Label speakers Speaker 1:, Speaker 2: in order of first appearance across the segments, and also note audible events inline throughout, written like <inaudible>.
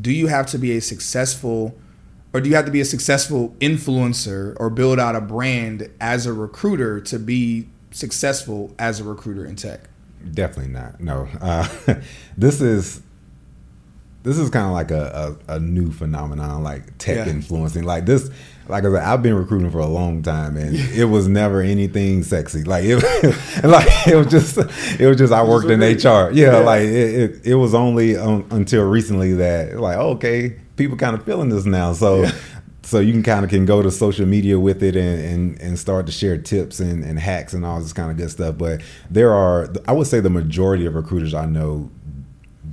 Speaker 1: Do you have to be a successful or do you have to be a successful influencer or build out a brand as a recruiter to be successful as a recruiter in tech?
Speaker 2: Definitely not. No. Uh, <laughs> this is this is kind of like a, a, a, new phenomenon, like tech yeah. influencing. Like this, like I said, I've been recruiting for a long time, and <laughs> it was never anything sexy. Like it, <laughs> like it was just, it was just I worked in HR. Yeah, yeah, like it, it, it was only um, until recently that like okay, people kind of feeling this now. So. Yeah. So you can kind of can go to social media with it and, and, and start to share tips and, and hacks and all this kind of good stuff. But there are, I would say, the majority of recruiters I know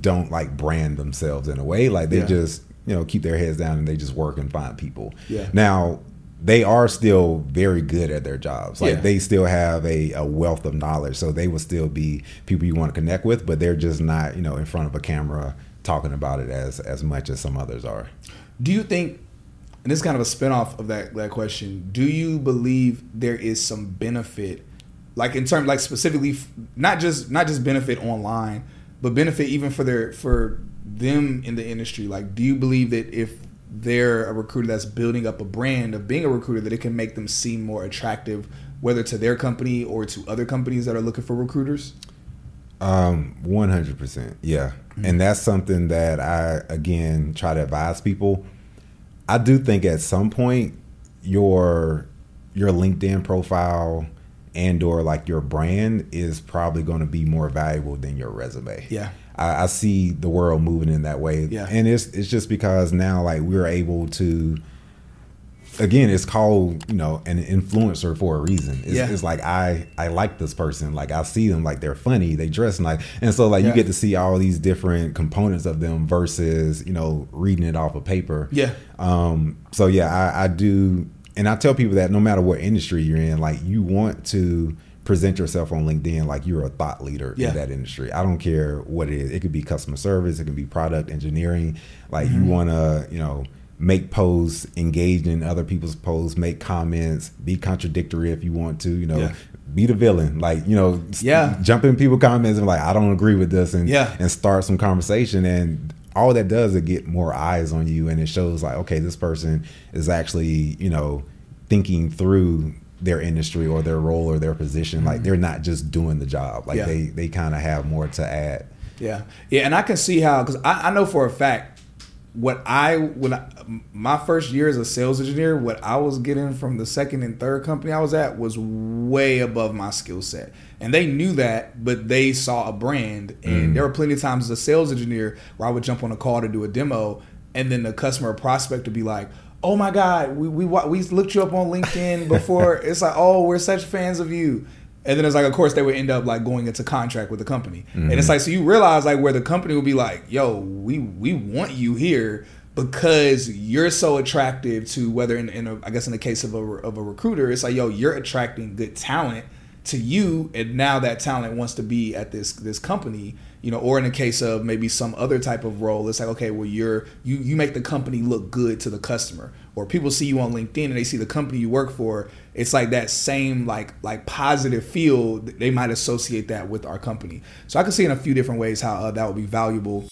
Speaker 2: don't like brand themselves in a way. Like they yeah. just you know keep their heads down and they just work and find people.
Speaker 1: Yeah.
Speaker 2: Now they are still very good at their jobs. Like yeah. they still have a, a wealth of knowledge, so they will still be people you want to connect with. But they're just not you know in front of a camera talking about it as as much as some others are.
Speaker 1: Do you think? And this is kind of a spinoff of that that question. Do you believe there is some benefit, like in terms, like specifically, not just not just benefit online, but benefit even for their for them in the industry? Like, do you believe that if they're a recruiter that's building up a brand of being a recruiter, that it can make them seem more attractive, whether to their company or to other companies that are looking for recruiters?
Speaker 2: Um, one hundred percent, yeah, mm-hmm. and that's something that I again try to advise people. I do think at some point your your LinkedIn profile and or like your brand is probably going to be more valuable than your resume.
Speaker 1: Yeah.
Speaker 2: I, I, see the world moving in that way.
Speaker 1: Yeah.
Speaker 2: And it's it's just because now like we're able to again it's called you know an influencer for a reason it's,
Speaker 1: yeah.
Speaker 2: it's like i i like this person like i see them like they're funny they dress like and so like yeah. you get to see all these different components of them versus you know reading it off a of paper
Speaker 1: yeah
Speaker 2: um so yeah i i do and I tell people that no matter what industry you're in, like you want to present yourself on LinkedIn like you're a thought leader yeah. in that industry. I don't care what it is. It could be customer service, it could be product engineering. Like mm-hmm. you want to, you know, make posts, engage in other people's posts, make comments, be contradictory if you want to, you know, yeah. be the villain. Like, you know,
Speaker 1: yeah.
Speaker 2: jump in people comments and like, I don't agree with this and
Speaker 1: yeah.
Speaker 2: and start some conversation. And all that does is get more eyes on you and it shows like okay this person is actually you know thinking through their industry or their role or their position like mm-hmm. they're not just doing the job like yeah. they they kind of have more to add
Speaker 1: yeah yeah and i can see how because I, I know for a fact what I when I, my first year as a sales engineer, what I was getting from the second and third company I was at was way above my skill set, and they knew that, but they saw a brand, and mm. there were plenty of times as a sales engineer where I would jump on a call to do a demo, and then the customer prospect would be like. Oh my God, we, we we looked you up on LinkedIn <laughs> before. it's like, oh, we're such fans of you. And then it's like, of course, they would end up like going into contract with the company, mm-hmm. and it's like, so you realize like where the company will be like, yo, we we want you here because you're so attractive to whether in, in a, I guess in the case of a of a recruiter, it's like, yo, you're attracting good talent to you, and now that talent wants to be at this this company, you know, or in the case of maybe some other type of role, it's like, okay, well, you're you you make the company look good to the customer, or people see you on LinkedIn and they see the company you work for. It's like that same like like positive feel. They might associate that with our company. So I can see in a few different ways how uh, that would be valuable.